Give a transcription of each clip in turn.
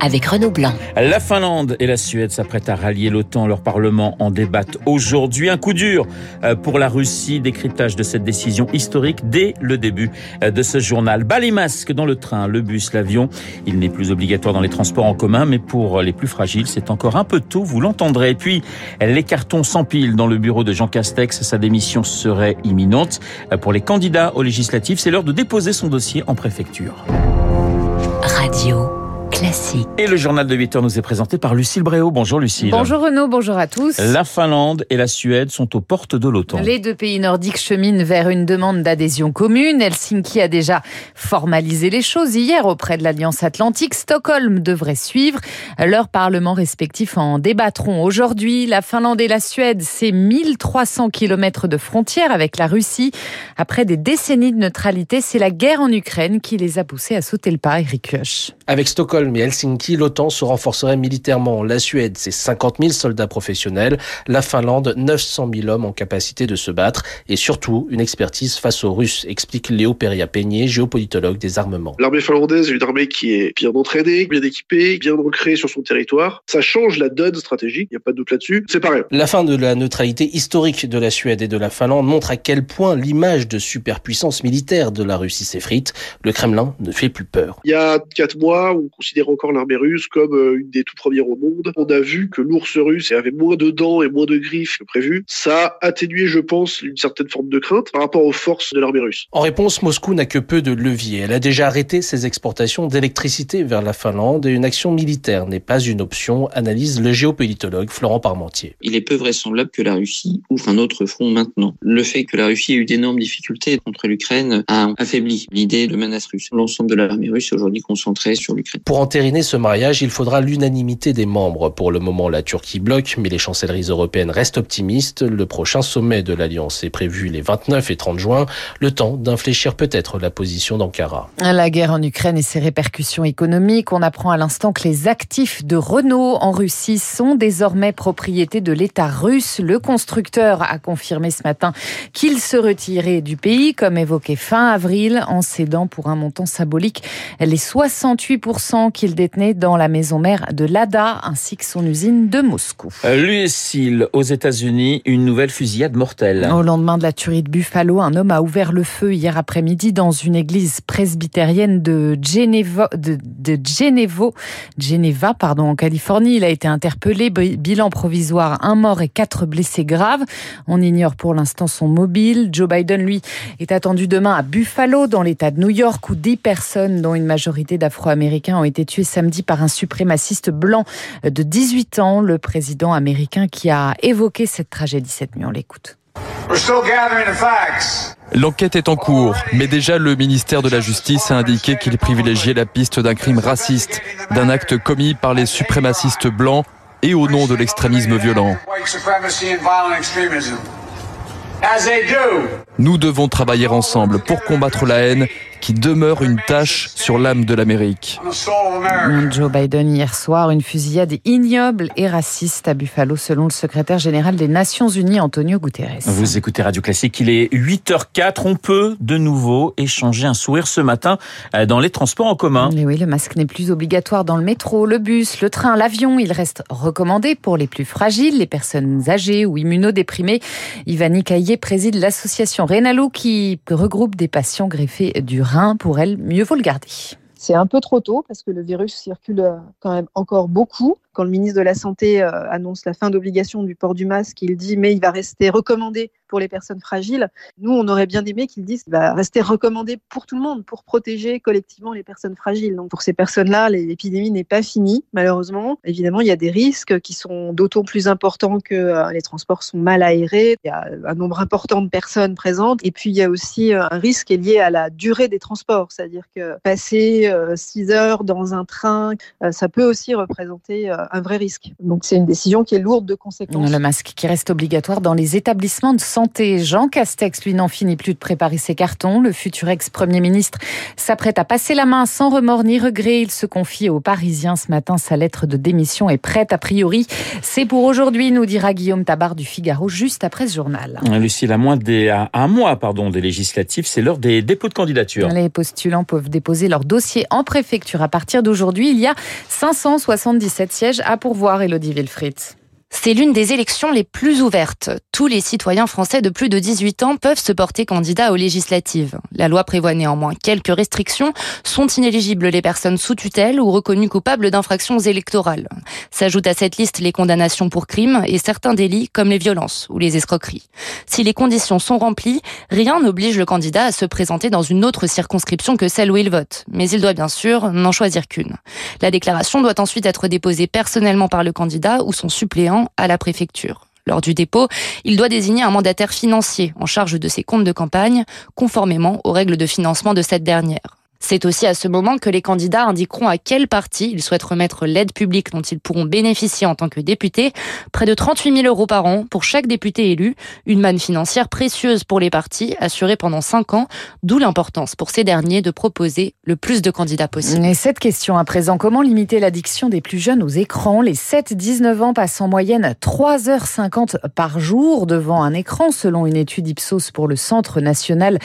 avec Renaud Blanc. La Finlande et la Suède s'apprêtent à rallier l'OTAN. Leur Parlement en débattent aujourd'hui. Un coup dur euh, pour la Russie. Décryptage de cette décision historique dès le début euh, de ce journal. Bas les masques dans le train, le bus, l'avion. Il n'est plus obligatoire dans les transports en commun, mais pour les plus fragiles, c'est encore un peu tôt. Vous l'entendrez. Et puis, les cartons s'empilent dans le bureau de Jean Castex. Sa démission serait imminente. Euh, pour les candidats aux législatives, c'est l'heure de déposer son dossier en préfecture. Radio. Classique. Et le journal de 8 heures nous est présenté par Lucille Bréau. Bonjour Lucille. Bonjour Renaud, bonjour à tous. La Finlande et la Suède sont aux portes de l'OTAN. Les deux pays nordiques cheminent vers une demande d'adhésion commune. Helsinki a déjà formalisé les choses hier auprès de l'Alliance Atlantique. Stockholm devrait suivre. Leurs parlements respectifs en débattront aujourd'hui. La Finlande et la Suède, c'est 1300 kilomètres de frontières avec la Russie. Après des décennies de neutralité, c'est la guerre en Ukraine qui les a poussés à sauter le pas, Eric Kioch. Avec Stockholm mais Helsinki, l'OTAN se renforcerait militairement. La Suède, c'est 50 000 soldats professionnels. La Finlande, 900 000 hommes en capacité de se battre. Et surtout, une expertise face aux Russes, explique Léo Peria-Peigné, géopolitologue des armements. L'armée finlandaise est une armée qui est bien entraînée, bien équipée, bien ancrée sur son territoire. Ça change la donne stratégique, il n'y a pas de doute là-dessus. C'est pareil. La fin de la neutralité historique de la Suède et de la Finlande montre à quel point l'image de superpuissance militaire de la Russie s'effrite. Le Kremlin ne fait plus peur. Il y a quatre mois, on considère encore l'armée russe comme euh, une des tout premières au monde. On a vu que l'ours russe avait moins de dents et moins de griffes que prévu. Ça a atténué, je pense, une certaine forme de crainte par rapport aux forces de l'armée russe. En réponse, Moscou n'a que peu de levier. Elle a déjà arrêté ses exportations d'électricité vers la Finlande et une action militaire n'est pas une option, analyse le géopolitologue Florent Parmentier. Il est peu vraisemblable que la Russie ouvre un autre front maintenant. Le fait que la Russie ait eu d'énormes difficultés contre l'Ukraine a affaibli l'idée de menace russe. L'ensemble de l'armée russe est aujourd'hui concentrée sur l'Ukraine. Pour entériner ce mariage, il faudra l'unanimité des membres. Pour le moment, la Turquie bloque, mais les chancelleries européennes restent optimistes. Le prochain sommet de l'Alliance est prévu les 29 et 30 juin, le temps d'infléchir peut-être la position d'Ankara. La guerre en Ukraine et ses répercussions économiques, on apprend à l'instant que les actifs de Renault en Russie sont désormais propriété de l'État russe. Le constructeur a confirmé ce matin qu'il se retirait du pays, comme évoqué fin avril, en cédant pour un montant symbolique les 68% qu'il détenait dans la maison mère de l'ADA ainsi que son usine de Moscou. Lucille, aux États-Unis, une nouvelle fusillade mortelle. Au lendemain de la tuerie de Buffalo, un homme a ouvert le feu hier après-midi dans une église presbytérienne de Geneva, de, de Genevo, Geneva, pardon, en Californie. Il a été interpellé. Bilan provisoire, un mort et quatre blessés graves. On ignore pour l'instant son mobile. Joe Biden, lui, est attendu demain à Buffalo, dans l'État de New York, où dix personnes, dont une majorité d'Afro-Américains, ont été tuées samedi par un suprémaciste blanc de 18 ans, le président américain qui a évoqué cette tragédie cette nuit. On l'écoute. L'enquête est en cours, mais déjà le ministère de la Justice a indiqué qu'il privilégiait la piste d'un crime raciste, d'un acte commis par les suprémacistes blancs et au nom de l'extrémisme violent. Nous devons travailler ensemble pour combattre la haine qui demeure une tâche sur l'âme de l'Amérique. Joe Biden hier soir, une fusillade ignoble et raciste à Buffalo selon le secrétaire général des Nations Unies Antonio Guterres. Vous écoutez Radio Classique, il est 8h04, on peut de nouveau échanger un sourire ce matin euh, dans les transports en commun. oui, le masque n'est plus obligatoire dans le métro, le bus, le train, l'avion, il reste recommandé pour les plus fragiles, les personnes âgées ou immunodéprimées. Ivani Caillé préside l'association Renalo qui regroupe des patients greffés du pour elle, mieux vaut le garder. C'est un peu trop tôt parce que le virus circule euh, quand même encore beaucoup quand le ministre de la Santé euh, annonce la fin d'obligation du port du masque, il dit mais il va rester recommandé pour les personnes fragiles. Nous, on aurait bien aimé qu'il dise qu'il va rester recommandé pour tout le monde, pour protéger collectivement les personnes fragiles. Donc pour ces personnes-là, l'épidémie n'est pas finie, malheureusement. Évidemment, il y a des risques qui sont d'autant plus importants que euh, les transports sont mal aérés, il y a un nombre important de personnes présentes, et puis il y a aussi euh, un risque qui est lié à la durée des transports, c'est-à-dire que passer 6 heures dans un train, ça peut aussi représenter un vrai risque. Donc c'est une décision qui est lourde de conséquences. Le masque qui reste obligatoire dans les établissements de santé santé. Jean Castex, lui, n'en finit plus de préparer ses cartons. Le futur ex-premier ministre s'apprête à passer la main sans remords ni regret. Il se confie aux Parisiens ce matin. Sa lettre de démission est prête a priori. C'est pour aujourd'hui, nous dira Guillaume Tabar du Figaro juste après ce journal. Lucille, à, moins des, à un mois pardon, des législatives, c'est l'heure des dépôts de candidature. Les postulants peuvent déposer leur dossier en préfecture à partir d'aujourd'hui. Il y a 577 sièges à pourvoir, Elodie Wilfried. C'est l'une des élections les plus ouvertes. Tous les citoyens français de plus de 18 ans peuvent se porter candidat aux législatives. La loi prévoit néanmoins quelques restrictions. Sont inéligibles les personnes sous tutelle ou reconnues coupables d'infractions électorales. S'ajoutent à cette liste les condamnations pour crimes et certains délits comme les violences ou les escroqueries. Si les conditions sont remplies, rien n'oblige le candidat à se présenter dans une autre circonscription que celle où il vote. Mais il doit bien sûr n'en choisir qu'une. La déclaration doit ensuite être déposée personnellement par le candidat ou son suppléant à la préfecture. Lors du dépôt, il doit désigner un mandataire financier en charge de ses comptes de campagne, conformément aux règles de financement de cette dernière. C'est aussi à ce moment que les candidats indiqueront à quel parti ils souhaitent remettre l'aide publique dont ils pourront bénéficier en tant que députés, près de 38 000 euros par an pour chaque député élu, une manne financière précieuse pour les partis, assurée pendant 5 ans, d'où l'importance pour ces derniers de proposer le plus de candidats possible. Et cette question à présent, comment limiter l'addiction des plus jeunes aux écrans? Les 7-19 ans passent en moyenne 3h50 par jour devant un écran, selon une étude Ipsos pour le Centre national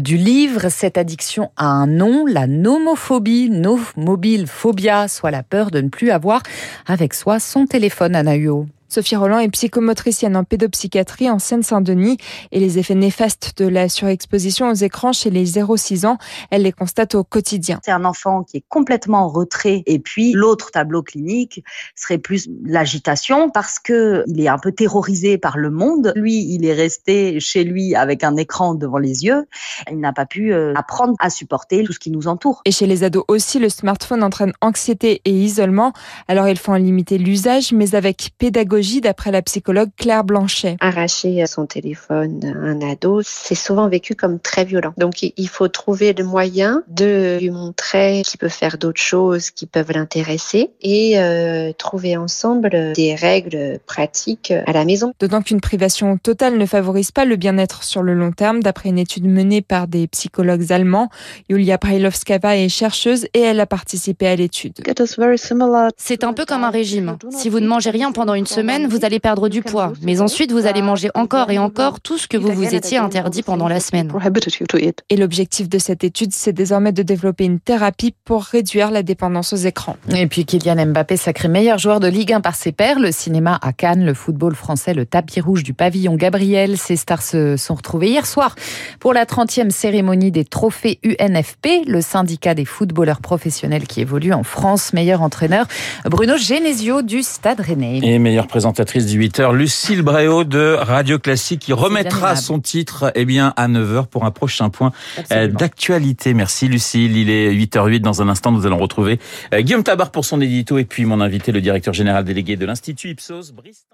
du livre. Cette addiction a un nom la nomophobie, mobile phobia, soit la peur de ne plus avoir avec soi son téléphone à Nahuo. Sophie Roland est psychomotricienne en pédopsychiatrie en Seine-Saint-Denis et les effets néfastes de la surexposition aux écrans chez les 0-6 ans, elle les constate au quotidien. C'est un enfant qui est complètement en retrait et puis l'autre tableau clinique serait plus l'agitation parce que il est un peu terrorisé par le monde. Lui, il est resté chez lui avec un écran devant les yeux. Il n'a pas pu euh, apprendre à supporter tout ce qui nous entoure. Et chez les ados aussi, le smartphone entraîne anxiété et isolement. Alors il faut en limiter l'usage, mais avec pédagogie d'après la psychologue Claire Blanchet. Arracher son téléphone à un ado, c'est souvent vécu comme très violent. Donc il faut trouver le moyen de lui montrer qu'il peut faire d'autres choses qui peuvent l'intéresser et euh, trouver ensemble des règles pratiques à la maison. D'autant qu'une privation totale ne favorise pas le bien-être sur le long terme, d'après une étude menée par des psychologues allemands. Yulia Brailovskava est chercheuse et elle a participé à l'étude. C'est un peu comme un régime. Si vous ne mangez rien pendant une semaine, vous allez perdre du poids, mais ensuite vous allez manger encore et encore tout ce que vous vous étiez interdit pendant la semaine. Et l'objectif de cette étude, c'est désormais de développer une thérapie pour réduire la dépendance aux écrans. Et puis Kylian Mbappé, sacré meilleur joueur de Ligue 1 par ses pairs, le cinéma à Cannes, le football français, le tapis rouge du pavillon Gabriel. Ces stars se sont retrouvées hier soir pour la 30e cérémonie des trophées UNFP, le syndicat des footballeurs professionnels qui évolue en France. Meilleur entraîneur, Bruno Genesio du Stade Rennais. Et meilleur présentatrice du 8h, Lucille Bréau de Radio Classique, qui remettra son titre eh bien, à 9h pour un prochain point euh, d'actualité. Merci Lucille, il est 8h08. Dans un instant, nous allons retrouver euh, Guillaume Tabar pour son édito et puis mon invité, le directeur général délégué de l'Institut Ipsos, Brice